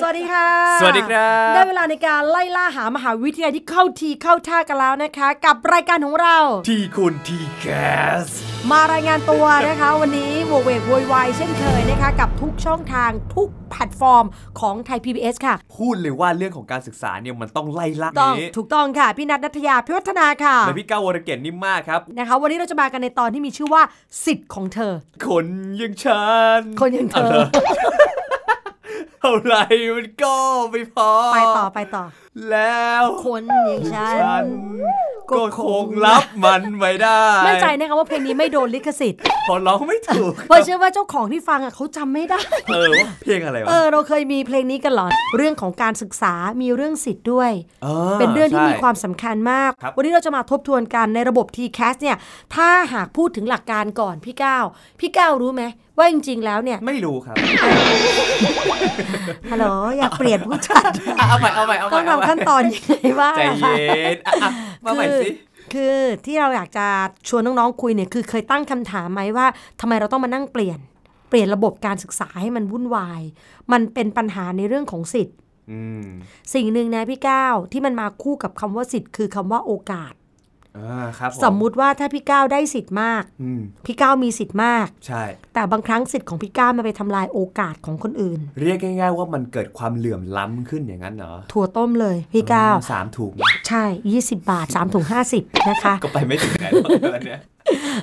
สวัสดีค่ะ สวัสดีครับ ได้เวลาในการไล่ล่าหามหาวิทยาลัยที่เข้าทีเข้าท่ากันแล้วนะคะ กับรายการของเรา ที่คุณ TCASมารายงานตัวนะคะ วันนี้โหวกเหวกโวยวายเช่นเคยนะคะ กับทุกช่องทางทุกแพลตฟอร์มของไทย PBS ค่ะ พูดเลยว่าเรื่องของการศึกษาเนี่ยมันต้องไล่ล่าต้องนี้ถูกต้องค่ะ พี่นัทนัทยาพิวัฒนาค่ะและพี่ก้าววรเกียรตินิ่มมากครับนะคะ วันนี้เราจะมากันในตอนที่มีชื่อว่าสิทธิ์ของเธอ คนอยังฉันคนอย่างเธอาหร เท่าไหรมันก็ไม่พอ ไปต่อไปต่อ แล้วคนอย่างฉัฉัน นก็คงรับมันไม่ได้มั่นใจนะคะว่าเพลงนี้ไม่โดนลิขสิทธิ์ พอร้องไม่ถูก เพราะเชื่อว่าเจ้าของที่ฟังอะเขาจำไม่ได้ เออว่าเพลงอะไรวะเออเราเคยมีเพลงนี้กันเหรอ เรื่องของการศึกษามีเรื่องสิทธิ์ด้วยอเป็นเรื่องที่ใช่มีความสำคัญมาก ครับ วันนี้เราจะมาทบทวนกันในระบบ TCAS เนี่ย ถ้าหากพูดถึงหลักการก่อนพี่ก้าว พี่ก้าวรู้ไหมว่าจริงๆแล้วเนี่ย ไม่รู้ครับ ฮัลโหลอยากเปลี่ยนผู้จัดอะเอาใหม่เอาใหม่เอาใหต้ม่องเอาใหม่ทำขั้นตอนยังไงบ้างใจอะคะเย็นอะอะมาใหม่สิคือที่เราอยากจะชวนน้องๆคุยเนี่ยคือเคยตั้งคำถามไหมว่าทำไมเราต้องมานั่งเปลี่ยน เปลี่ยนระบบการศึกษาให้มันวุ่นวาย มันเป็นปัญหาในเรื่องของสิทธิ์อืมสิ่งหนึ่งนะพี่ก้าวที่มันมาคู่กับคำว่าสิทธิ์คือคำว่าโอกาสอ่าครับผ สมมุติว่าถ้าพี่ก้าวได้สิทธิ์มากอืมพี่ก้าวมีสิทธิ์มาก ใช่ แต่บางครั้งสิทธิ์ของพี่ก้าวมันไปทำลายโอกาสของคนอื่น เรียกง่ายๆว่ามันเกิดความเหลื่อมล้ำขึ้นอย่างนั้นเหรอถั่วต้มเลยพี่ก้าวสามถุงใช่ 20 บาท 3ถุง50 นะคะ ก็ไปไม่ถึงไหนหรอกเดือนเนี้ย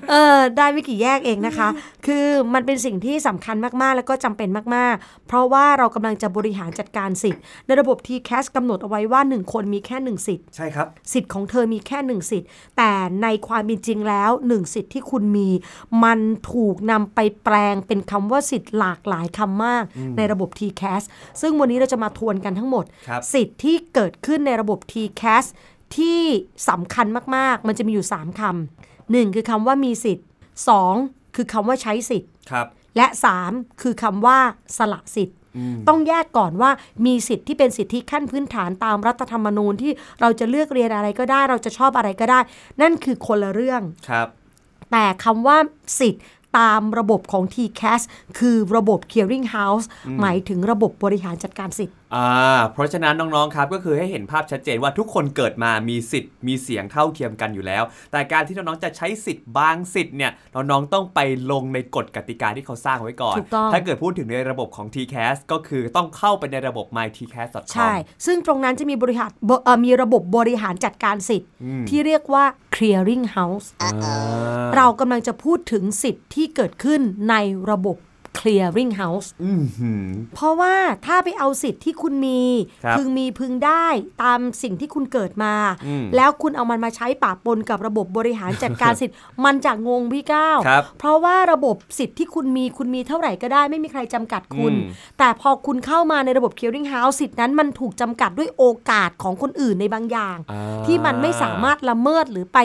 เออได้ไม่กี่แยกเองนะคะ คือมันเป็นสิ่งที่สำคัญมากๆ แล้วก็จำเป็นมากๆ เพราะว่าเรากำลังจะบริหารจัดการสิทธิ์ ในระบบ TCAS กำหนดเอาไว้ว่า 1 คนมีแค่ 1 สิทธิ์ ใช่ครับ สิทธิ์ของเธอมีแค่หนึ่งสิทธิ์ แต่ในความเป็นจริงแล้วหนึ่งสิทธิ์ที่คุณมี มันถูกนำไปแปลงเป็นคำว่าสิทธิ์หลากหลายคำมากในระบบ TCAS ซึ่งวันนี้เราจะมาทวนกันทั้งหมดครับสิทธิ์ที่เกิดขึ้นในระบบ TCAS ที่สำคัญมากๆ มันจะมีอยู่ 3คำหนึ่งคือคำว่ามีสิทธิ์ 2 คือคำว่าใช้สิทธิ์ครับและ 3 คือคำว่าสละสิทธิ์ ต้องแยกก่อนว่ามีสิทธิ์ที่เป็นสิทธิขั้นพื้นฐานตามรัฐธรรมนูญที่เราจะเลือกเรียนอะไรก็ได้ เราจะชอบอะไรก็ได้ นั่นคือคนละเรื่องครับ แต่คำว่าสิทธิ์ตามระบบของ TCAS คือระบบ Clearing House หมายถึงระบบบริหารจัดการสิทธิ์ อ่าเพราะฉะนั้นน้องๆครับก็คือให้เห็นภาพชัดเจนว่าทุกคนเกิดมามีสิทธิ์มีเสียงเท่าเทียมกันอยู่แล้ว แต่การที่น้องๆจะใช้สิทธิ์บางสิทธิ์เนี่ยน้องๆต้องไปลงในกฎกติกาที่เขาสร้างไว้ก่อน ถูกต้อง ถ้าเกิดพูดถึงในระบบของ TCAS ก็คือต้องเข้าไปในระบบ mytcas.com ใช่ ซึ่งตรงนั้นจะมีบริหารบเอ่อมีระบบบริหารจัดการสิทธิ์ ที่เรียกว่า Clearing House อ่า เรากำลังจะพูดถึงสิทธิ์ที่เกิดขึ้นในระบบ Clearing House อื้อหือเพราะว่าถ้าไปเอาสิทธิ์ที่คุณมีครับพึงมีพึงได้ตามสิ่งที่คุณเกิดมาอืมแล้วคุณเอามันมาใช้ปะปนกับระบบบริหารจัดการสิทธิ์ มันจะงงพี่ก้าวครับเพราะว่าระบบสิทธิ์ที่คุณมีคุณมีเท่าไหร่ก็ได้ไม่มีใครจำกัดคุณอืมแต่พอคุณเข้ามาในระบบ Clearing House สิทธิ์นั้นมันถูกจำกัดด้วยโอกาสของคนอื่นในบางอย่างอ่าที่มันไม่สามารถละเมิดหรือไป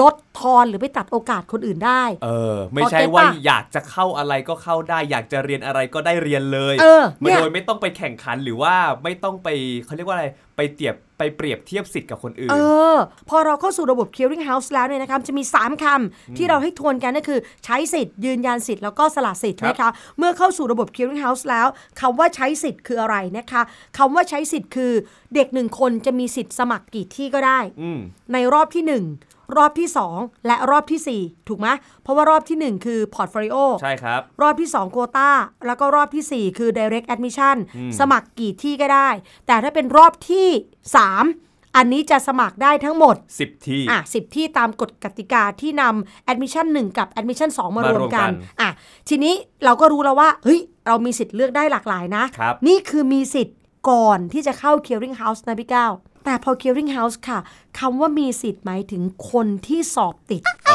ลดทอนหรือไปตัดโอกาสคนอื่นได้ เออ ไม่ใช่พอเก็ตว่าปะอยากจะเข้าอะไรก็เข้าได้อยากจะเรียนอะไรก็ได้เรียนเลยเออไม่เนี่ยโดยไม่ต้องไปแข่งขันหรือว่าไม่ต้องไปเขาเรียกว่าอะไรไปเทียบไปเปรียบเทียบสิทธิ์กับคนอื่น เออ พอเราเข้าสู่ระบบ Clearing House แล้วเนี่ยนะคะจะมี 3คำที่เราให้ทวนกันก็คือ ใช้สิทธิ์ ยืนยันสิทธิ์แล้วก็สละสิทธิ์ครับนะคะเมื่อเข้าสู่ระบบ Clearing House แล้วคำว่าใช้สิทธิ์คืออะไรนะคะคำว่าใช้สิทธิ์คือ เด็กหนึ่งคนจะมีสิทธิ์สมัครกี่ที่ก็ได้อืมในรอบที่ 1 รอบที่ 2 และรอบทีสี่ 4 ถูกไหมเพราะว่ารอบทีหนึ่1 คือ Portfolio ใช่ครับ รอบที่2โควตาแล้วก็รอบทีสี่ 4 คือ direct admission สมัครกี่ที่ก็ได้ แต่ถ้าเป็นรอบที่ 3 อันนี้จะสมัครได้ทั้งหมด 10 ที่อะสิที่ตามกฎกติกาที่นำ admission 1 กับ admission 2มารวมกันมารวมกันอะทีนี้เราก็รู้แล้วว่าเฮ้ยเรามีสิทธิ์เลือกได้หลากหลายนะครับนี่คือมีสิทธิ์ก่อนที่จะเข้า clearing house นะพี่ก้าว แต่พอ clearing house ค่ะคำว่ามีสิทธิ์หมายถึงคนที่สอบติด เอ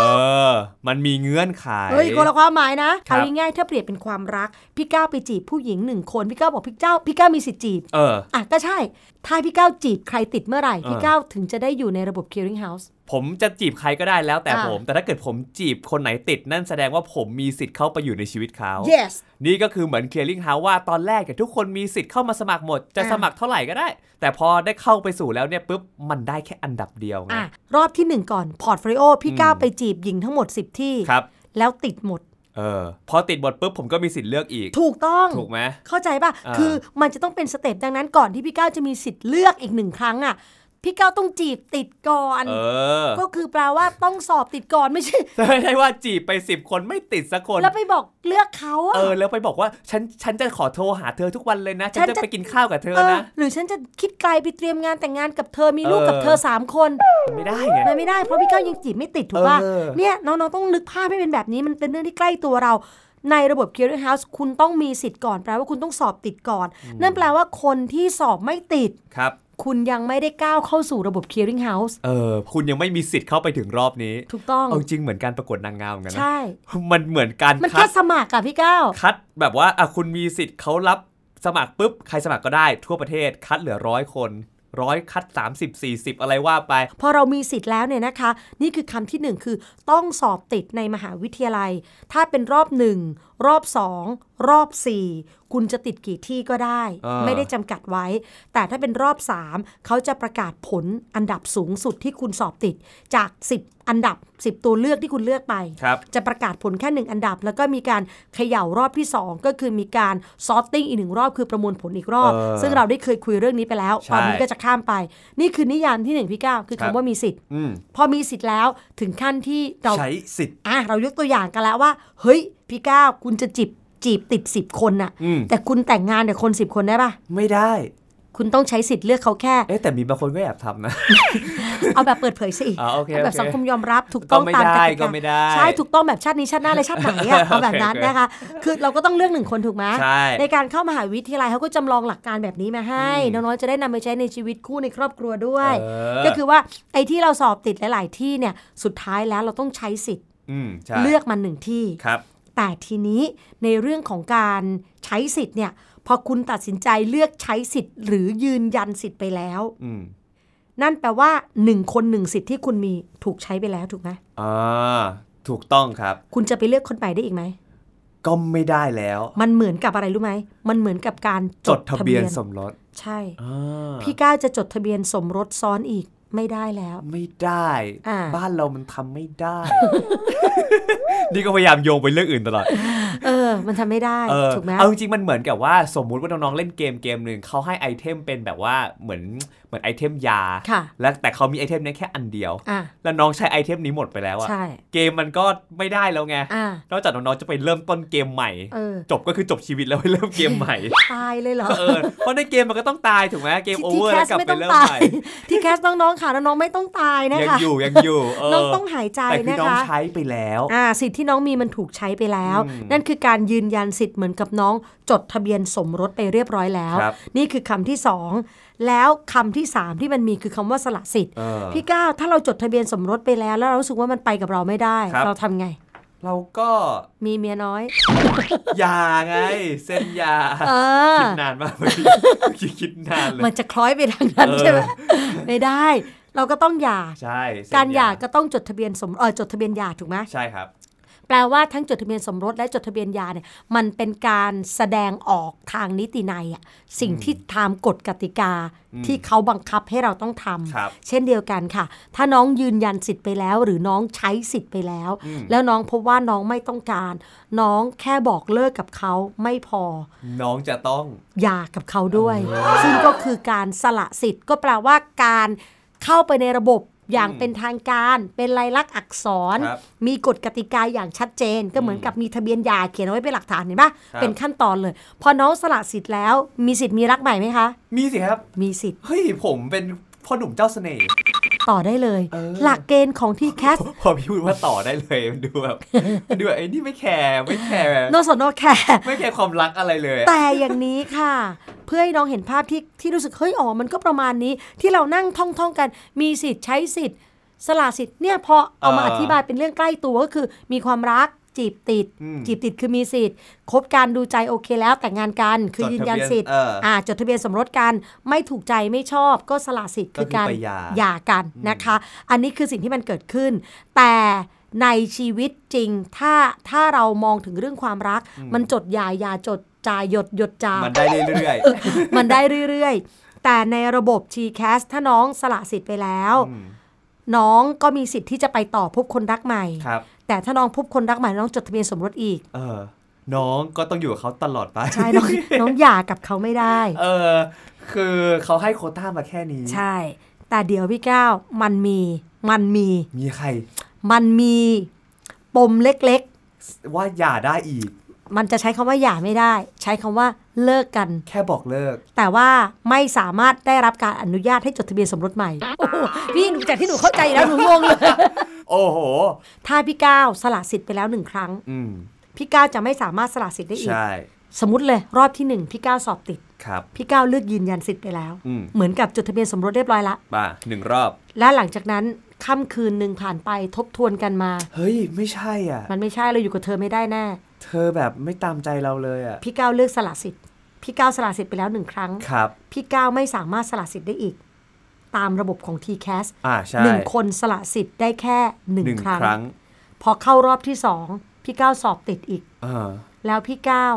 อ มันมีเงื่อนไข เฮ้ยคนละความหมายนะครัเอาบง่ายๆถ้าเปรียบเป็นความรัก พี่ก้าวไปจีบผู้หญิงหนึ่งคน พี่ก้าวบอกพี่ก้าวพี่ก้าวมีสิทธิ์จีบ เออ อะก็ใช่ ถ้าพี่ก้าวจีบใครติดเมื่อไหร่เออพี่ก้าวถึงจะได้อยู่ในระบบ clearing house ผมจะจีบใครก็ได้แล้วแต่อ่าผม แต่ถ้าเกิดผมจีบคนไหนติดนั่นแสดงว่าผมมีสิทธิ์เข้าไปอยู่ในชีวิตเขา yes นี่ก็คือเหมือน clearing house ว่าตอนแรกเนี่ยทุกคนมีสิทธิ์เข้ามาสมัครหมด จะอ่าสมัครเท่าไหร่ก็ได้ แต่พอได้เข้าไปสู่แล้วเนี่ยปุ๊บมันได้แค่อันดับเดียวไงอะรอบที่หนึ่งก่อน portfolio พี่ก้าวไปจีบหญิงทั้งหมด 10 ที่ครับแล้วติดหมดเออพอติดหมดปุ๊บผมก็มีสิทธิ์เลือกอีก ถูกต้องถูกไหมเข้าใจป่ะอ่าคือมันจะต้องเป็น step ดังนั้นก่อนที่พี่ก้าวจะมีสิทธิ์เลือกอีกหนึ่งครั้งอะ พี่ก้าวต้องจีบติดก่อน เออ ก็คือแปลว่าต้องสอบติดก่อนไม่ใช่ไม่ใช่ว่าจีบไปสิบคนไม่ติดสักคน แล้วไปบอกเลือกเขาอะเออ แล้วไปบอกว่าฉันฉันจะขอโทรหาเธอทุกวันเลยนะ ฉันฉันจะจะไปกินข้าวกับเธอเออนะหรือฉันจะคิดไกลไปเตรียมงานแต่งงานกับเธอมีลูกเออกับเธอสามคนไม่ได้ไงมันไม่ได้เพราะพี่ก้าวยังจีบไม่ติดถูกป่ะเออเนี่ยน้องๆต้องนึกภาพให้เป็นแบบนี้มันเป็นเรื่องที่ใกล้ตัวเราในระบบ clearing house คุณต้องมีสิทธิ์ก่อน แปลว่าคุณต้องสอบติดก่อน นั่นแปลว่าคนที่สอบไม่ติดครับ คุณยังไม่ได้ก้าวเข้าสู่ระบบ clearing house เออ คุณยังไม่มีสิทธิ์เข้าไปถึงรอบนี้ ถูกต้อง เอาจริงเหมือนการประกวดนางงามเหมือนกันนะ ใช่ มันเหมือนการมันคัแค่ดสมัครอะพี่ก้าว คัดแบบว่าอะคุณมีสิทธิ์เขารับสมัครปุ๊บ ใครสมัครก็ได้ทั่วประเทศคัดเหลือร้อยคนร้อยคัด 30 40 อะไรว่าไป พอเรามีสิทธิ์แล้วเนี่ยนะคะ นี่คือคำที่หนึ่งคือต้องสอบติดในมหาวิทยาลัย ถ้าเป็นรอบหนึ่งรอบสองรอบสี่ คุณจะติดกี่ที่ก็ได้อ่าไม่ได้จำกัดไว้ แต่ถ้าเป็นรอบสามเขาจะประกาศผลอันดับสูงสุดที่คุณสอบติดจาก 10 อันดับ 10 ตัวเลือกที่คุณเลือกไปครับจะประกาศผลแค่หนึ่งอันดับ แล้วก็มีการเขย่ารอบที่ 2 ก็คือมีการ sorting อีกหนึ่งรอบคือประมวลผลอีกรอบเออซึ่งเราได้เคยคุยเรื่องนี้ไปแล้วใช่ตอนนี้ก็จะข้ามไป นี่คือนิยามที่หนึ่งพี่ก้าวคือครับคำว่ามีสิทธิ์อืมพอมีสิทธิ์แล้วถึงขั้นที่เราใช้สิทธิ์อะเรายกตัวอย่างกันแล้วว่า เฮ้ยพี่ก้าวคุณจะจีบ จีบติด10คนน่ะอืมแต่คุณแต่งงานกับคน10คนได้ปะไม่ได้ คุณต้องใช้สิทธิ์เลือกเขาแค่ เอ๊ะแต่มีบางคนก็แอบทำนะ เอาแบบเปิดเผยสิอ๋อโอเคเอาแบบโอเคสังคมยอมรับถูกต้องก็ไม่ตามกได้ติก็กาไม่ได้ใช่ถูกต้องแบบชาตินี้ชาติหน้าเลยชาติไหนอะเอาแบบนั้นโอเคนะคะ คือเราก็ต้องเลือกหนึ่งคนถูกไหมใช่ในการเข้ามหาวิทยาลัยเขาก็จำลองหลักการแบบนี้มาให้อืมน้องๆจะได้นำไปใช้ในชีวิตคู่ในครอบครัวด้วยเออก็คือว่าไอ้ที่เราสอบติดหลาย ๆ ที่เนี่ยสุดท้ายแล้วเราต้องใช้สิทธิ์อืมใช่เลือกมันหนึ่งที่ครับ แต่ทีนี้ในเรื่องของการใช้สิทธิ์เนี่ยพอคุณตัดสินใจเลือกใช้สิทธิ์ หรือยืนยันสิทธิ์ไปแล้วอืมนั่นแปลว่าหนึ่งคนหนึ่งสิทธิ์ที่คุณมีถูกใช้ไปแล้วถูกไหมอ่าถูกต้องครับ คุณจะไปเลือกคนใหม่ได้อีกไหมก็ไม่ได้แล้ว มันเหมือนกับอะไรรู้ไหม มันเหมือนกับการจดทะเบียนสมรส ใช่อ่าพี่ก้าวจะจดทะเบียนสมรสซ้อนอีก ไม่ได้แล้ว ไม่ได้อ่าบ้านเรามันทำไม่ได้ นี่ก็พยายามโยงไปเรื่องอื่นตลอด เออ มันทำไม่ได้เออถูกไหมเอาจริงๆมันเหมือนกับว่าสมมุติว่าน้องๆเล่นเกมเกมหนึ่งเขาให้ item เป็นแบบว่าเหมือนเหมือน item ยาค่ะแล้วแต่เขามี item นี้แค่อันเดียวอะแล้วน้องใช้ item นี้หมดไปแล้วอะใช่เกมมันก็ไม่ได้แล้วไงอะนอกจากน้องๆจะไปเริ่มต้นเกมใหม่เออจบก็คือจบชีวิตแล้วไปเริ่มเกมใหม่ ตายเลยเหรอเออเพราะในเกมมันก็ต้องตายถูกไหมเกมโอที่เวอร์แคแล้วสกลับไม่ไปต้องเริ่มตาใหม่ยที่แคสน้องๆค่ะน้องๆไม่ต้องตายนะยังคะอยู่ยังอยู่เออน้องต้องหายใจแต่คือนะน้องคะใช้ไปแล้วอ่าสิทธิ์ที่น้องมีมันถูกใช้ไปแล้วอืมนั่นคือการยืนยันสิทธิ์เหมือนกับน้องจดทะเบียนสมรสไปเรียบร้อยแล้วครับนี่คือคำที่สองแล้วคำที่สามที่มันมีคือคำว่าสละสิทธิ์เออพี่ก้าวถ้าเราจดทะเบียนสมรสไปแล้ว แล้วเรารู้สึกว่ามันไปกับเราไม่ได้ครับเราทำไงเราก็มีเมียน้อยยาไง เส้นยาเออคิดนานมากเมื่อกี้เมื่อกี้คิดนานเลยมันจะคล้อยไปทางนั้นเออใช่ไหม ไม่ได้ เราก็ต้องหย่าใช่เส้นการหย่าก็ต้องจดทะเบียนสมเออจดทะเบียนหย่าถูกไหมใช่ครับ แปลว่าทั้งจดทะเบียนสมรสและจดทะเบียนหย่าเนี่ยมันเป็นการแสดงออกทางนิตินัยอะสิ่งที่ตามกฎกติกาที่เขาบังคับให้เราต้องทำครับเช่นเดียวกันค่ะ ถ้าน้องยืนยันสิทธิ์ไปแล้ว หรือน้องใช้สิทธิ์ไปแล้ว แล้วน้องพบว่าน้องไม่ต้องการ น้องแค่บอกเลิกกับเขาไม่พอ น้องจะต้องหย่ากับเขาด้วย ซึ่งก็คือการสละสิทธิ์ก็แปลว่าการเข้าไปในระบบ อย่างเป็นทางการเป็นลายลักษณ์อักษรครับมีกฎกติกาอย่างชัดเจน ก็เหมือนกับมีทะเบียนหย่าเขียนเอาไว้เป็นหลักฐานเห็นปะครับเป็นขั้นตอนเลย พอน้องสละสิทธิ์แล้วมีสิทธิ์มีรักใหม่ไหมคะ มีสิครับ มีสิทธิ์เฮ้ยผมเป็นพ่อหนุ่มเจ้าเสน่ห์ต่อได้เลยเออหลักเกณฑ์ของ TCASพอพี่พูดว่าต่อได้เลยมันดูแบบมันดูแบบไอ้นี่ไม่แคร์ไม่แคร์ no สน no care ไม่แคร์ความรักอะไรเลยอะแต่อย่างนี้ค่ะ เพื่อให้น้องเห็นภาพที่ที่รู้สึกเฮ้ยอ๋อมันก็ประมาณนี้ที่เรานั่งท่องท่องๆกัน มีสิทธิ์ใช้สิทธิ์ สละสิทธิ์เนี่ยพอเอามาเอออธิบายเป็นเรื่องใกล้ตัวก็คือ มีความรักจีบติดอืมจีบติดคือมีสิทธิ์คบการดูใจโอเคแล้วแต่งงานกันคือจดยืนยันทะเบียนสิทธิ์เอออ่จดทะเบียนสมรสกันไม่ถูกใจไม่ชอบก็สละสิทธิ์ก็คือคือการไปหย่าหย่ากันนะคะ อันนี้คือสิ่งที่มันเกิดขึ้น แต่ ในชีวิตจริง ถ้าถ้าเรามองถึงเรื่องความรัก มันจดหย่าหย่าจดจ่ายหยดหยดจ่ามันได้เรื่อยมันได้เรื่อยๆ แต่ในระบบ GCAS ถ้าน้องสละสิทธิ์ไปแล้วอืมน้องก็มีสิทธิ์ที่จะไปต่อพบคนรักใหม่ๆครับแต่ถ้าน้องพบคนรักใหม่น้องจดทะเบียนสมรสอีก เออ น้องก็ต้องอยู่กับเขาตลอดไป ใช่ น้องน้องหย่ากับเขาไม่ได้ เออ คือเขาให้โควต้ามาแค่นี้ ใช่ แต่เดี๋ยวพี่ก้าวมันมี มันมี มีใคร มันมีปมเล็กว่าอย่าได้อีกๆมันจะใช้คำว่าหย่าไม่ได้ ใช้คำว่าเลิกกัน แค่บอกเลิก แต่ว่าไม่สามารถได้รับการอนุญาตให้จดทะเบียนสมรสใหม่โอ้โหพี่หนูจากที่หนูเข้าใจแล้วหนูงงเลยโอ้โหถ้าพี่ก้าวสละสิทธิ์ไปแล้วหนึ่งครั้งอืมพี่ก้าวจะไม่สามารถสละสิทธิ์ได้อีกใช่สมมติเลยรอบที่หนึ่งพี่ก้าวสอบติดครับพี่ก้าวเลือกยืนยันสิทธิ์ไปแล้วอืมเหมือนกับจดทะเบียนสมรสเรียบร้อยละป่ะหนึ่งรอบ และหลังจากนั้น ค่ำคืนหนึ่งผ่านไปทบทวนกันมา เฮ้ย ไม่ใช่อะ มันไม่ใช่เราอยู่กับเธอไม่ได้แน่ เธอแบบไม่ตามใจเราเลยอะ พี่ก้าวเลือกสละสิทธิ์ พี่ก้าวสละสิทธิ์ไปแล้วหนึ่งครั้ง ครับ พี่ก้าวไม่สามารถสละสิทธิ์ได้อีก ตามระบบของ TCAS อ่าใช่หนึ่งคนสละสิทธิ์ได้แค่หนึ่งหนึ่งครั้งครั้ง พอเข้ารอบที่สองพี่ก้าวสอบติดอีกอ่าแล้วพี่ก้าว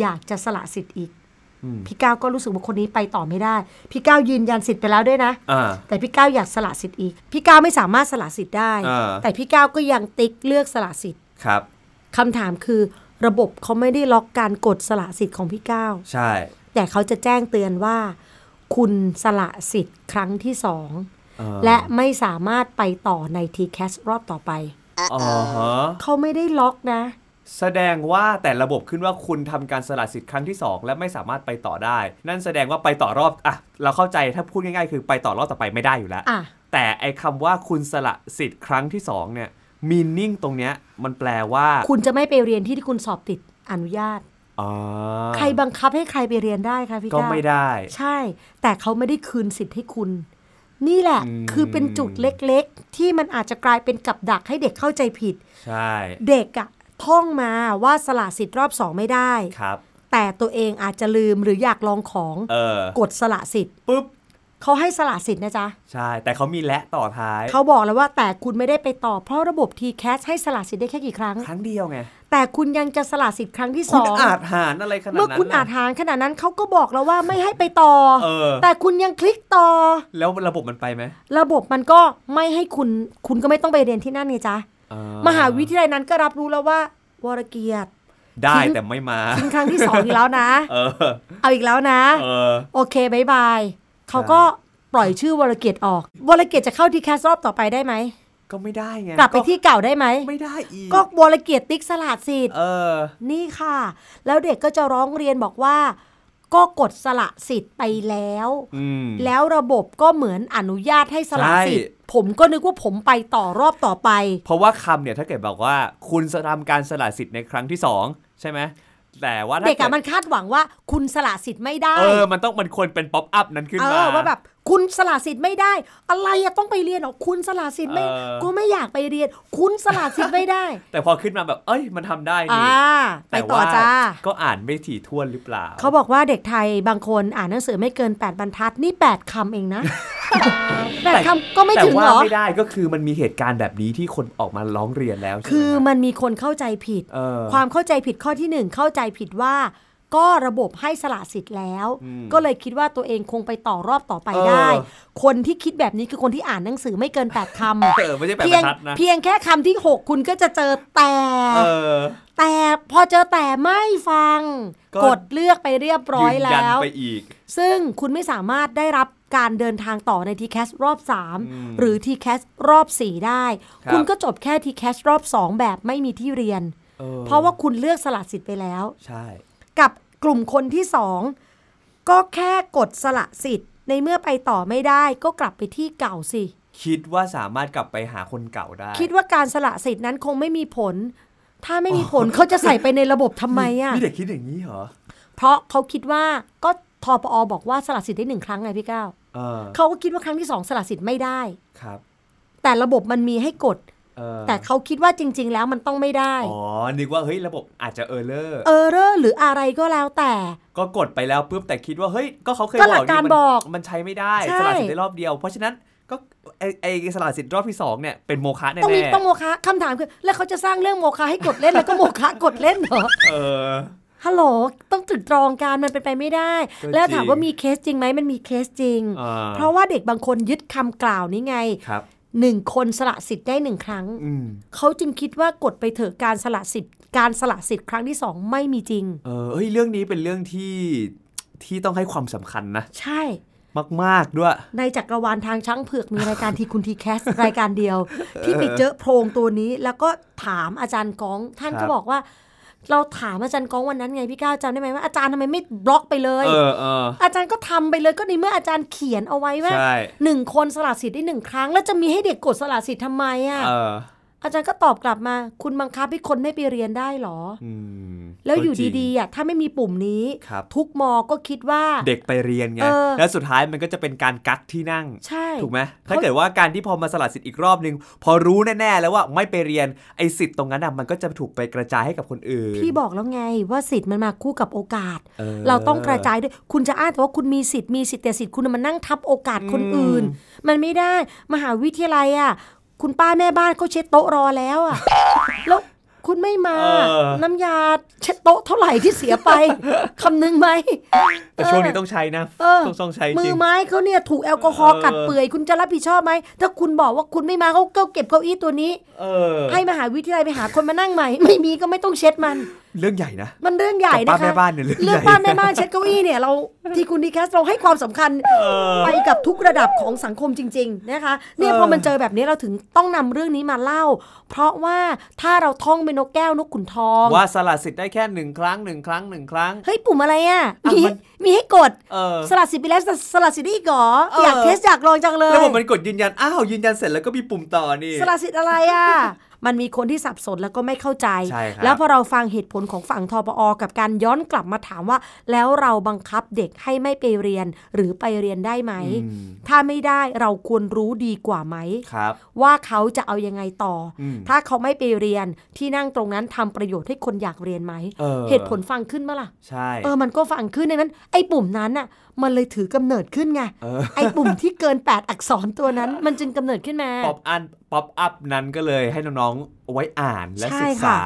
อยากจะสละสิทธิ์อีกอืม พี่ก้าวก็รู้สึกว่าคนนี้ไปต่อไม่ได้ พี่ก้าวยืนยันสิทธิ์ไปแล้วด้วยนะอ่าแต่พี่ก้าวอยากสละสิทธิ์อีก พี่ก้าวไม่สามารถสละสิทธิ์ได้อ่าแต่พี่ก้าวก็ยังติ๊กเลือกสละสิทธิ์ครับคำถามคือระบบเขาไม่ได้ล็อกการกดสละสิทธิ์ของพี่ก้าวใช่ แต่เขาจะแจ้งเตือนว่า คุณสละสิทธิ์ครั้งที่สองเออและไม่สามารถไปต่อใน TCAS รอบต่อไปอ๋อฮะเขาไม่ได้ล็อกนะ แสดงว่าแต่ระบบขึ้นว่าคุณทำการสละสิทธิ์ครั้งที่ 2 และไม่สามารถไปต่อได้ นั่นแสดงว่าไปต่อรอบอะเราเข้าใจถ้าพูดง่ายๆ คือไปต่อรอบต่อไปไม่ได้อยู่แล้วอะแต่ไอ้คำว่าคุณสละสิทธิ์ครั้งที่2เนี่ยมีนิ่งตรงเนี้ยมันแปลว่า คุณจะไม่ไปเรียนที่ที่คุณสอบติดอนุญาตอ๋อใครบังคับให้ใครไปเรียนได้คะพี่ก็ก้าวไม่ได้ ใช่ แต่เขาไม่ได้คืนสิทธิ์ให้คุณ นี่แหละอืมคือเป็นจุดเล็กๆ ที่มันอาจจะกลายเป็นกับดักให้เด็กเข้าใจผิด ใช่ เด็กอะ ท่องมาว่าสละสิทธิ์รอบสองไม่ได้ครับ แต่ตัวเองอาจจะลืมหรืออยากลองของเออกดสละสิทธิ์ปุ๊บเขาให้สละสิทธิ์นะจ๊ะ ใช่ แต่เขามีและต่อท้าย เขาบอกแล้วว่าแต่คุณไม่ได้ไปต่อ เพราะระบบ t c a s ให้สละสิทธิ์ได้แค่กี่ครั้ง ครั้งเดียวไง แต่คุณยังจะสละสิทธิ์ครั้งที่สองคุณอาจหาญอะไรขนาดนั้น เมื่อคุณน่ะอาจหาญขนาดนั้นเขาก็บอกแล้วว่าไม่ให้ไปต่อเออแต่คุณยังคลิกต่อ แล้วระบบมันไปไหม ระบบมันก็ไม่ให้คุณ คุณก็ไม่ต้องไปเรียนที่นั่นไงจ๊ะอ่ มหาวิทยาลัยนั้นก็รับรู้แล้วว่าวรเกียรติได้ทิ้งแต่ไม่มาทิ้งครั้งที่สองอีกแล้วนะเออเอาอีกแล้วนะเออโอเค bye byeเขาก็ปล่อยชื่อวรเกียรติออกวรเกียรติจะเข้าที่แคสรอบต่อไปได้ไหมก็ไม่ได้ไงกลับไปที่เก่าได้ไหมไม่ได้อีกก็วรเกียรติติ๊กสลัดสิทธิ์เออนี่ค่ะ แล้วเด็กก็จะร้องเรียนบอกว่า ก็กดสละสิทธิ์ไปแล้วอืมแล้วระบบก็เหมือนอนุญาตให้สละสิทธิ์ใช่ผมก็นึกว่าผมไปต่อรอบต่อไป เพราะว่าคำเนี่ยถ้าเกิดบอกว่า คุณจะทำการสละสิทธิ์ในครั้งที่สองใช่ไหมแต่ว่าถ้าเด็กอะดมันคาดหวังว่าคุณสละสิทธิ์ไม่ได้ เออ มันต้องมันควรเป็นป๊อปอัพนั้นขึ้นเอมาอว่าแบบ คุณสละสิทธิ์ไม่ได้ อะไรอะต้องไปเรียนเหรอคุณสละสิทธิ์ไม่เออก็ไม่อยากไปเรียน คุณสละสิทธิ์ไม่ได้ แต่พอขึ้นมาแบบ เอ้ย มันทำได้อ่านี่ไปแต่ต่อว่าจ้า ก็อ่านไม่ถี่ถ้วนหรือเปล่า เขาบอกว่าเด็กไทยบางคนอ่านหนังสือไม่เกิน 8 บรรทัดนี่ 8 คำเองนะแปดคำก็ไม่แต่ถึงว่าเหรอ ไม่ได้ก็คือมันมีเหตุการณ์แบบนี้ที่คนออกมาร้องเรียนแล้วใช่ไหมคือรับมันมีคนเข้าใจผิด เออ ความเข้าใจผิดข้อที่หนึ่งเข้าใจผิดว่า ก็ระบบให้สละสิทธิ์แล้วอืมก็เลยคิดว่าตัวเองคงไปต่อรอบต่อไปเออได้ คนที่คิดแบบนี้คือคนที่อ่านหนังสือไม่เกิน 8คำเออไม่ใช่แปดเพีบยรงรทัดนะเพียงแค่คำที่ 6 คุณก็จะเจอแต่เออแต่พอเจอแต่ไม่ฟังก็กดเลือกไปเรียบร้อยยืนยันแล้วไปอีก ซึ่งคุณไม่สามารถได้รับการเดินทางต่อใน t c a s รอบอืม3หรือ t c a s รอบ 4 ได้ครับคุณก็จบแค่ t c a s รอบ 2 แบบไม่มีที่เรียนออเพราะว่าคุณเลือกสละสิทธิ์ไปแล้ว ใช่ กับกลุ่มคนที่2ก็แค่กดสละสิทธิ์ ในเมื่อไปต่อไม่ได้ก็กลับไปที่เก่าสิ คิดว่าสามารถกลับไปหาคนเก่าได้ คิดว่าการสละสิทธิ์นั้นคงไม่มีผล ถ้าไม่มีผลเขาจะใส่ไปในระบบทำไมอะมีเด็กคิดอย่างนี้เหรอ เพราะเขาคิดว่าก็ทปอบอกว่าสละสิทธิ์ได้หนึ่งครั้งไงพี่ก้าวเออเขาก็คิดว่าครั้งที่สองสละสิทธิ์ไม่ได้ ครับ แต่ระบบมันมีให้กดเออ แต่เขาคิดว่าจริง ๆ แล้วมันต้องไม่ได้ อ๋อ นึกว่าเฮ้ยระบบอาจจะเออร์เลอร์ เออเรอหรืออะไรก็แล้วแต่ ก็กดไปแล้วปุ๊บแต่คิดว่าเฮ้ยก็เขาเคยก็บหลัอกกการนี่มันบอกมันใช้ไม่ได้ใช่สละสิทธิ์ได้รอบเดียว เพราะฉะนั้นก็ไอไอสละสิทธิ์รอบที่สองเนี่ยเป็นโมฆะแน่ต้องมีๆต้องโมคะคำถามคือ แล้วเขาจะสร้างเรื่องโมคะให้กดเล่นแล้วก็โมคะกดเล่นเหรอ เออฮัลโหลต้องตรึกตรองการมันเป็นไปไม่ได้ก็แล้วถามจริงว่ามีเคสจริงไหมมันมีเคสจริงอ่าเพราะว่าเด็กบางคนยึดคำกล่าวนี้ไงครับ หนึ่งคนสละสิทธิ์ได้หนึ่งครั้งอืมเขาจึงคิดว่ากดไปเถอะการสละสิทธิ์ การสละสิทธิ์ครั้งที่สองไม่มีจริง เออเฮ้ยเรื่องนี้เป็นเรื่องที่ที่ต้องให้ความสำคัญนะ ใช่ มาก ๆ ด้วย ในจักรวาลทางช้างเผือกมีรายการทีคุณทีแคสรายการเดียว ที่ไปเจอโพรงตัวนี้แล้วก็ถามอาจารย์กอง ท่านครัก็บบอกว่า เราถามอาจารย์กองวันนั้นไงพี่ก้าวจำได้ไหมว่าอาจารย์ทำไมไม่บล็อกไปเลยเออเอออาจารย์ก็ทำไปเลยก็ในเมื่ออาจารย์เขียนเอาไว้ว่าใช่หนึ่งคนสละสิทธิ์ได้หนึ่งครั้ง แล้วจะมีให้เด็กกดสละสิทธิ์ทำไมอะเอออาจารย์ก็ตอบกลับมา คุณบังคับให้คนไม่ไปเรียนได้หรออืมแล้วอยู่ก็จริงดีๆอะถ้าไม่มีปุ่มนี้ครับทุกมอก็คิดว่าเด็กไปเรียนไงเออแล้วสุดท้ายมันก็จะเป็นการกักที่นั่ง ใช่ถูกไหมถ้าเกิดว่าการที่พอมาสละสิทธิ์อีกรอบนึง พอรู้แน่ๆแล้วว่าไม่ไปเรียนไอ้สิทธิ์ตรงนั้นอะมันก็จะถูกไปกระจายให้กับคนอื่น พี่บอกแล้วไงว่าสิทธิ์มันมาคู่กับโอกาสเออเราต้องกระจายด้วยคุณจะอ้างแต่ว่าคุณมีสิทธิ์มีสิทธิ์แต่สิทธิ์คุณน่ะมันนั่งทับโอกาสคนอื่น มันไม่ได้มหาวิทยาลัยอะ คุณป้าแม่บ้านเขาเช็ดโต๊ะรอแล้วอะแล้วคุณไม่มาเออน้ำยาเช็ดโต๊ะเท่าไหร่ที่เสียไปคำนึงไหมแต่ช่วงนี้ต้องใช้นะเออต้องต้องใช้มืจริองไม้เขาเนี่ยถูกแอลกอฮอล์เออกัดเปื่อยคุณจะรับผิดชอบไหมถ้าคุณบอกว่าคุณไม่มาเขาก็เก็บเก้าอี้ตัวนี้เออให้มหาวิทยาลัยไปหาคนมานั่งใหม่ ไม่มีก็ไม่ต้องเช็ดมัน เรื่องใหญ่นะ มันเรื่องใหญ่กับนะคะป้าแม่บ้านเนี่ยเรื่องเรื่องใหญ่ป้าแม่บ้านเช็ดเก้าอี้เนี่ยเราที่คุณดีแคสเราให้ความสำคัญไปกับทุกระดับของสังคมจริง ๆ นะคะ เนี่ยเออพอมันเจอแบบนี้เราถึงต้องนำเรื่องนี้มาเล่า เพราะว่าถ้าเราท่องเป็นนกแก้วนกขุนทอง ว่าสละสิทธิ์ได้แค่หนึ่งครั้งหนึ่งครั้งหนึ่งครั้งเฮ้ยปุ่มอะไรอะอะมีมันมีให้กดเออสลัดสิทธิ์ไปแล้วสลัดสิทธิ์ได้อีกเหรอเออออยากเทสอยากลองจังเลยแล้วผมมันกดยืนยันอ้าวยืนยันเสร็จแล้วก็มีปุ่มต่อนี่สละสิทธิ์อะไรอะ มันมีคนที่สับสนแล้วก็ไม่เข้าใจใช่ครับแล้วพอเราฟังเหตุผลของฝั่งทปอ กับการย้อนกลับมาถามว่า แล้วเราบังคับเด็กให้ไม่ไปเรียนหรือไปเรียนได้ไหมอืมถ้าไม่ได้เราควรรู้ดีกว่าไหมครับว่าเขาจะเอายังไงต่ออมถ้าเขาไม่ไปเรียนที่นั่งตรงนั้นทำประโยชน์ให้คนอยากเรียนไหมเออเหตุผลฟังขึ้นมาล่ะใช่เออมันก็ฟังขึ้นดังนั้น ไอ้ปุ่มนั้นน่ะมันเลยถือกำเนิดขึ้นไงเออไอ้ปุ่มที่เกิน 8 อักษรตัวนั้น มันจึงกำเนิดขึ้นมาป๊อปอัน pop-up นั้นก็เลยให้น้องๆเอาไว้อ่านและใช้ศึกษาค่ะ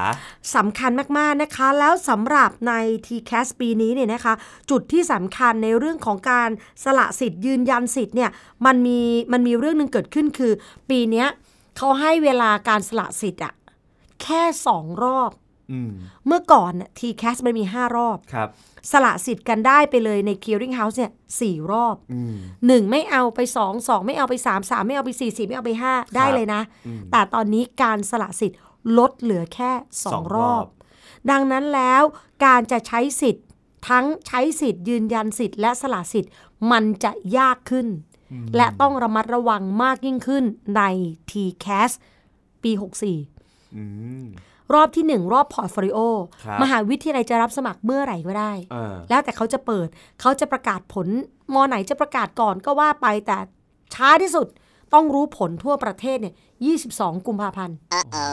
สำคัญมากๆนะคะ แล้วสำหรับใน TCAS ปีนี้เนี่ยนะคะ จุดที่สำคัญในเรื่องของการสละสิทธิ์ยืนยันสิทธิ์เนี่ยมันมีมันมีเรื่องหนึ่งเกิดขึ้นคือ ปีเนี้ยเขาให้เวลาการสละสิทธิ์อะแค่2รอบอืม เมื่อก่อนน่ะ TCAS มันมี 5 รอบครับสละสิทธิ์กันได้ไปเลยใน Clearing House เนี่ยสี่รอบอืมหนึ่งไม่เอาไปสองสองไม่เอาไปสามสามไม่เอาไปสี่สี่ไม่เอาไปห้าได้เลยนะอืมแต่ตอนนี้การสละสิทธิ์ลดเหลือแค่สอสองงรรออบบดังนั้นแล้วการจะใช้สิทธิ์ทั้งใช้สิทธิ์ยืนยันสิทธิ์และสละสิทธิ์มันจะยากขึ้น และต้องระมัดระวังมากยิ่งขึ้นใน TCAS ปี 64อืม รอบที่ 1 รอบ portfolio ครับมหาวิทยาลัยจะรับสมัครเมื่อไหร่ก็ได้เออแล้วแต่เขาจะเปิดเขาจะประกาศผลมอไหนจะประกาศก่อนก็ว่าไปแต่ช้าที่สุดต้องรู้ผลทั่วประเทศเนี่ย 22 กุมภาพันธ์อ๋อ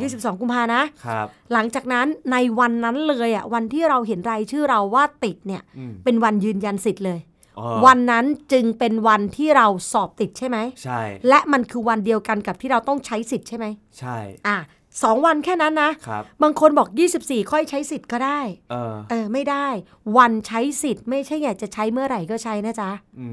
22 กุมภานะครับหลังจากนั้นในวันนั้นเลยอะวันที่เราเห็นรายชื่อเราว่าติดเนี่ยอืมเป็นวันยืนยันสิทธิ์เลยอ๋อวันนั้นจึงเป็นวันที่เราสอบติดใช่ไหมใช่ และมันคือวันเดียวกันกับที่เราต้องใช้สิทธิ์ใช่ไหมใช่ อะ สองวันแค่นั้นนะครับบางคนบอก 24 ค่อยใช้สิทธิ์ก็ได้เออเออ ไม่ได้ วันใช้สิทธิ์ไม่ใช่อยากจะใช้เมื่อไหร่ก็ใช้นะจ๊ะอื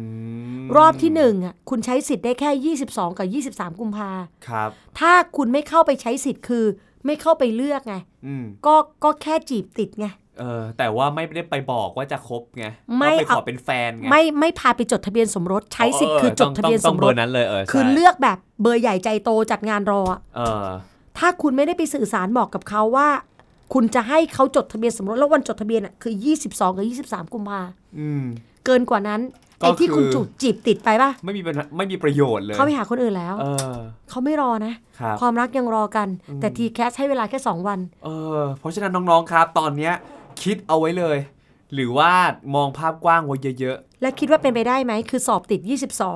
มรอบที่หนึ่งอะคุณใช้สิทธิ์ได้แค่ 22 กับ 23 กุมภาครับ ถ้าคุณไม่เข้าไปใช้สิทธิ์คือ ไม่เข้าไปเลือกไงอืมก็ก็แค่จีบติดไงเออแต่ว่าไม่ได้ไปบอกว่าจะคบไงไม่ก็ไปขอเอาเป็นแฟนไงไม่ไม่พาไปจดทะเบียนสมรสใช้สิทธิ์คือจดทะเบียนต้สองมเบรอสร์นั้นเลยเออใช่คือเลือกแบบเบอร์ใหญ่ใจโตจัดงานรออะเออ ถ้าคุณไม่ได้ไปสื่อสารบอกกับเขาว่า คุณจะให้เขาจดทะเบียนสมรสแล้ววันจดทะเบียนอะคือ 22 กับ 23 กุมภาอืมเกินกว่านั้นก็ไอ้ที่คุณคือจูบจีบติดไปป่ะไม่มีปัญหาไม่มีประโยชน์เลยเขาไปหาคนอื่นแล้วเออเขาไม่รอนะครับความรักยังรอกัน แต่ทีแคสให้เวลาแค่ 2 วันเออเพราะฉะนั้นน้องๆครับ ตอนเนี้ยคิดเอาไว้เลย หรือว่ามองภาพกว้างไว้เยอะและคิดว่าเป็นไปได้ไหม คือสอบติด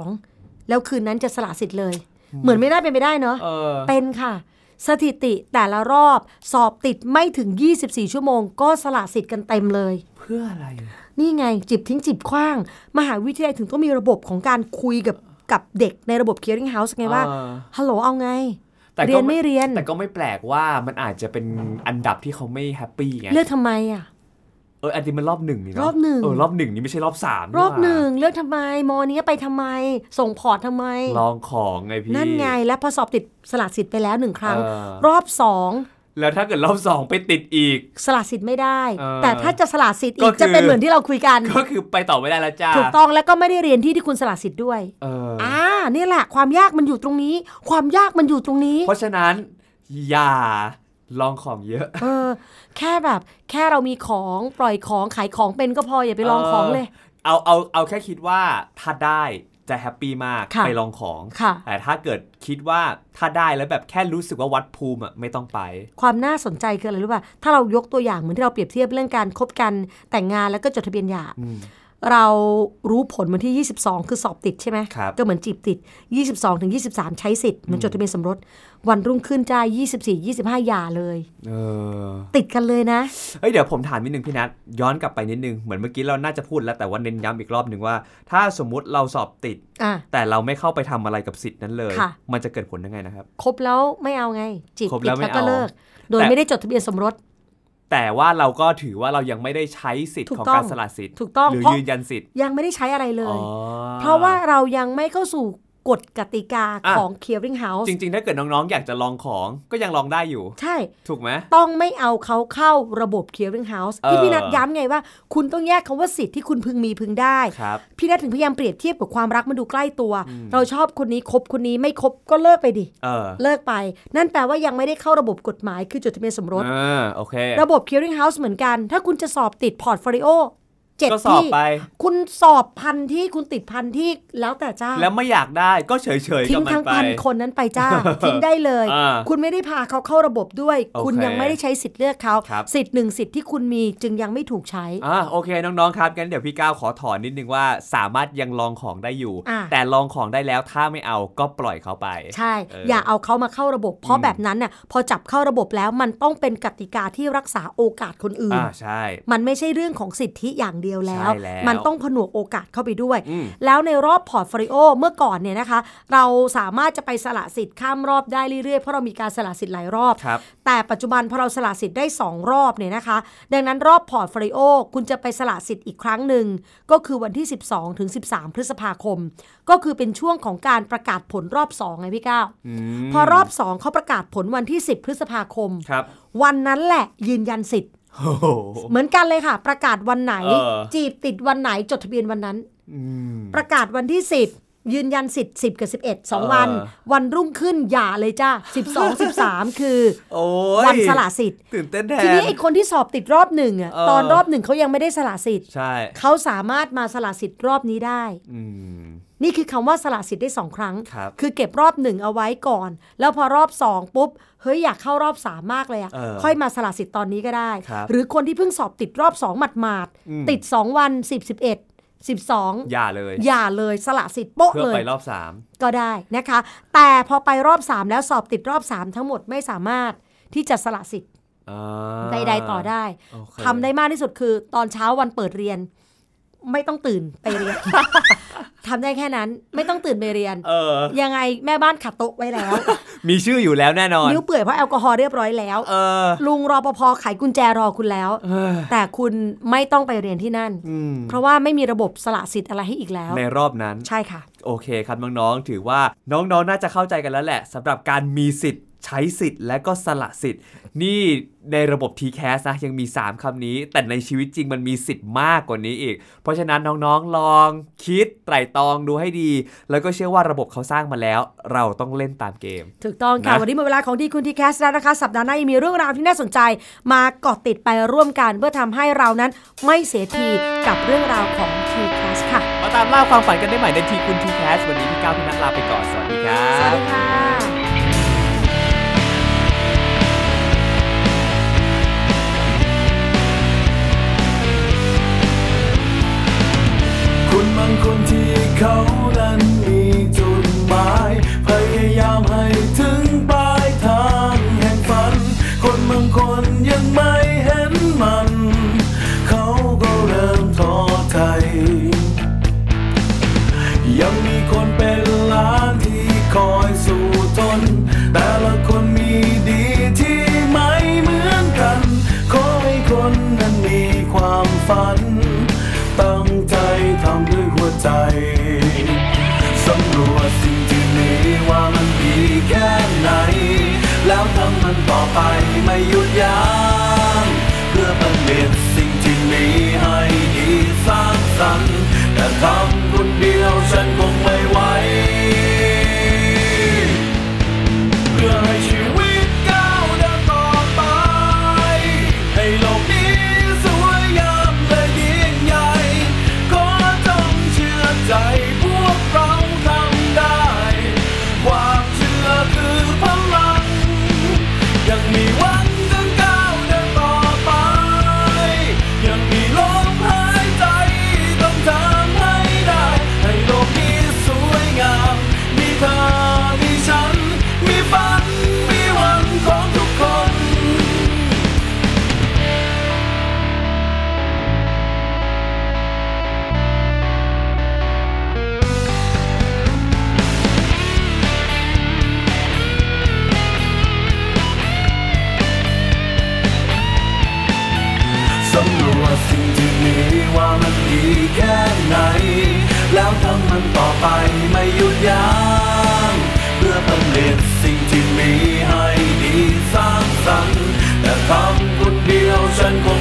22 แล้วคืนนั้นจะสละสิทธิ์เลย เหมือนไม่ได้เป็นไปได้เนาะๆเออเป็นค่ะ สถิติแต่ละรอบสอบติดไม่ถึง 24 ชั่วโมง ก็สละสิทธิ์กันเต็มเลย เพื่ออะไร นี่ไงจิบทิ้งจิบขว้าง มหาวิทยาลัยถึงต้องมีระบบของการคุยกับกับเด็กในระบบ clearing house ไงว่าเออฮัลโหลเอาไงแต่เรีก็ยนไม่เรียน แต่ก็ไม่แปลกว่ามันอาจจะเป็นอันดับที่เขาไม่แฮปปี้ไงเลือกทำไมอะ เอออันนี้มันรอบหนึ่งนี่เนาะรอบหนึ่งเออรอบหนึ่งนี่ไม่ใช่รอบสามรอบนี่ว่าหนึ่งเลือกทำไมมอนี้ไปทำไม ส่งพอร์ตทำไม ลองของไงพี่ นั่นไงและพอสอบติดสละสิทธิ์ไปแล้วหนึ่งครั้งเออรอบสองแล้วถ้าเกิดรอบสองไปติดอีก สละสิทธิ์ไม่ได้เออแต่ถ้าจะสละสิทธิ์ก็อีกคือจะเป็นเหมือนที่เราคุยกัน ก็คือไปต่อไม่ได้แล้วจ้าถูกต้องแล้วก็ไม่ได้เรียนที่ที่คุณสละสิทธิ์ด้วยเอออ่านี่แหละ ความยากมันอยู่ตรงนี้ ความยากมันอยู่ตรงนี้ เพราะฉะนั้นอย่า ลองของเยอะ เออ แค่แบบ แค่เรามีของปล่อยของขายของเป็นก็พออย่าไปลองของเลย เอาเอาเอาแค่คิดว่าถ้าได้จะแฮปปี้มากค่ะไปลองของค่ะแต่ถ้าเกิดคิดว่าถ้าได้แล้วแบบแค่รู้สึกว่าวัดภูมิอะไม่ต้องไป ความน่าสนใจคืออะไรรู้ป่ะถ้าเรายกตัวอย่างเหมือนที่เราเปรียบเทียบเรื่องการคบกันแต่งงานแล้วก็จดทะเบียนหย่าอืม เรารู้ผลวันที่ 22 คือสอบติดใช่ไหมครับก็เหมือนจีบติด 22 ถึง 23 ใช้สิทธิ์เหมือนจดทะเบียนสมรส วันรุ่งขึ้นจ้า24 25หย่าเลยเออติดกันเลยนะ เอ้ยเดี๋ยวผมถามนิดนึงพี่นัทย้อนกลับไปนิดนึง เหมือนเมื่อกี้เราน่าจะพูดแล้วแต่ว่าเน้นย้ำอีกรอบหนึ่งว่า ถ้าสมมุติเราสอบติดอะแต่เราไม่เข้าไปทำอะไรกับสิทธิ์นั้นเลยค่ะมันจะเกิดผลยังไงนะครับ ครบแล้วไม่เอาไงจีบครบติดแล้วไม่แล้วก็เอาเลิก โดยแต่ไม่ได้จดทะเบียนสมรส แต่ว่าเราก็ถือว่าเรายังไม่ได้ใช้สิทธิ์ถูกของต้องการสละสิทธิ์ถูกต้องหรือเพราะยืนยันสิทธิ์ยังไม่ได้ใช้อะไรเลอ๋ยอเพราะว่าเรายังไม่เข้าสู่ กฎกติกาอะของ clearing house จริง ๆ ถ้าเกิดน้อง ๆ อยากจะลองของก็ยังลองได้อยู่ ใช่ ถูกไหม ต้องไม่เอาเขาเข้าระบบ clearing house เออที่พี่นัทย้ำไงว่า คุณต้องแยกคำว่าสิทธิ์ที่คุณพึงมีพึงได้ครับพี่นัทถึงพยายามเปรียบเทียบกับความรักมันดูใกล้ตัว เราชอบคนนี้คบคนนี้ไม่คบก็เลิกไปดิเออเลิกไป นั่นแปลว่ายังไม่ได้เข้าระบบกฎหมายคือจดทะเบียนสมรสอ่าโอเคระบบ clearing house เหมือนกัน ถ้าคุณจะสอบติด portfolio เจ็ดที่ก็สอบไป คุณสอบพันที่คุณติดพันที่แล้วแต่เจ้า แล้วไม่อยากได้ก็เฉยๆทิ้กับงมัทั้นงไปพันคนนั้นไปจ้า ทิ้งได้เลยอ่าคุณไม่ได้พาเขาเข้าระบบด้วยโอเคคุณยังไม่ได้ใช้สิทธิ์เลือกเขาครับสิทธิ์หนึ่งสิทธิ์ที่คุณมีจึงยังไม่ถูกใช้อ่าโอเคน้องๆครับงั้นเดี๋ยวพี่ก้าวขอทวนนิดนึงว่าสามารถยังลองของได้อยู่อะแต่ลองของได้แล้วถ้าไม่เอาก็ปล่อยเขาไป ใช่เอออย่าเอาเขามาเข้าระบบ เพราะอืมแบบนั้นน่ะพอจับเข้าระบบแล้วมันต้องเป็นกติกาที่รักษาโอกาสคนอื่นอ่าใช่ มันไม่ใช่เรื่องของสิทธิอย่างเดียวแล้วใช่แล้ว มันต้องผนวกโอกาสเข้าไปด้วยอืมแล้วในรอบ portfolio เมื่อก่อนเนี่ยนะคะ เราสามารถจะไปสละสิทธิ์ข้ามรอบได้เรื่อยๆเพราะเรามีการสละสิทธิ์หลายรอบครับแต่ปัจจุบันพอเราสละสิทธิ์ได้ 2 รอบเนี่ยนะคะ ดังนั้นรอบ portfolio คุณจะไปสละสิทธิ์อีกครั้งหนึ่งก็คือวันที่ 12ถึง13 พฤษภาคม ก็คือเป็นช่วงของการประกาศผลรอบ2ไงพี่ก้าวอืมพอรอบ2เขาประกาศผลวันที่ 10 พฤษภาคมครับวันนั้นแหละยืนยันสิทธิ์โอ้โห เหมือนกันเลยค่ะ ประกาศวันไหนเออจีบติดวันไหนจดทะเบียนวันนั้นอืมประกาศวันที่10ยืนยันสิทธิ์10 กับ 11เออ2วัน วันรุ่งขึ้นอย่าเลยจ้า12 13 คือโอ้ยวันสละสิทธิ์ตื่นเต้นแททีนนี้ไอ้คนที่สอบติดรอบหนึ่งอะเออตอนรอบหนึ่งเขายังไม่ได้สละสิทธิ์ใช่เขาสามารถมาสละสิทธิ์รอบนี้ได้อืมนี่คือคำว่าสละสิทธิ์ได้สองครั้งครับคือเก็บรอบหนึ่งเอาไว้ก่อน แล้วพอรอบสองปุ๊บ เฮ้ยอยากเข้ารอบสามมากเลยอะเออค่อยมาสละสิทธิ์ตอนนี้ก็ได้ครับหรือคนที่เพิ่งสอบติดรอบสองหมาดอืมๆติดสองวันสิบสิบเอ็ดสิบสองอย่าเลย อย่าเลยสละสิทธิ์โป๊ะเพื่อเลยไปรอบสามก็ได้นะคะ แต่พอไปรอบ 3 แล้วสอบติดรอบ 3 ทั้งหมดไม่สามารถที่จะสละสิทธิ์อ่าใดๆต่อได้โอเคทำได้มากที่สุดคือตอนเช้าวันเปิดเรียนไม่ต้องตื่นไปเรียนทำได้แค่นั้นไม่ต้องตื่นไปเรียนเออยังไงแม่บ้านขัดโต๊ะไว้แล้ว มีชื่ออยู่แล้วแน่นอน นิ้วเปื่อยเพราะแอลกอฮอล์เรียบร้อยแล้วเออลุงรอปภไขกุญแจรอคุณแล้วเออแต่คุณไม่ต้องไปเรียนที่นั่นอืมเพราะว่าไม่มีระบบสละสิทธิ์อะไรให้อีกแล้ว ในรอบนั้น ใช่ค่ะ โอเคครับน้องๆ ถือว่าน้องๆ น่าจะเข้าใจกันแล้วแหละสำหรับการมีสิทธิ์ ใช้สิทธิ์และก็สละสิทธิ์ นี่ในระบบ TCAS นะยังมี 3คำนี้ แต่ในชีวิตจริงมันมีสิทธิ์มากกว่านี้อีก เพราะฉะนั้นน้องๆลองคิดไตร่ตรองดูให้ดี แล้วก็เชื่อว่าระบบเขาสร้างมาแล้ว เราต้องเล่นตามเกม ถูกต้องค่ะนะวันนี้หมดเวลาของที่คุณทีแคสแล้วนะคะ สัปดาห์หน้ายังมีเรื่องราวที่น่าสนใจ มาเกาะติดไปร่วมกันเพื่อทำให้เรานั้นไม่เสียทีกับเรื่องราวของทีแคสค่ะ มาตามล่าความฝันกันได้ใหม่ในทีคุณ TCAS วันนี้พี่ก้าวพี่นัทลาไปก่อนสวัสดีครับสวัสดีค่ะ ทำคนเดียวฉันคง นต่อไปไม่หยุดยั้งเพื่อผลิตสิ่งที่มีให้ดีสร้างสรรค์แต่ทำคนเดียวฉันคง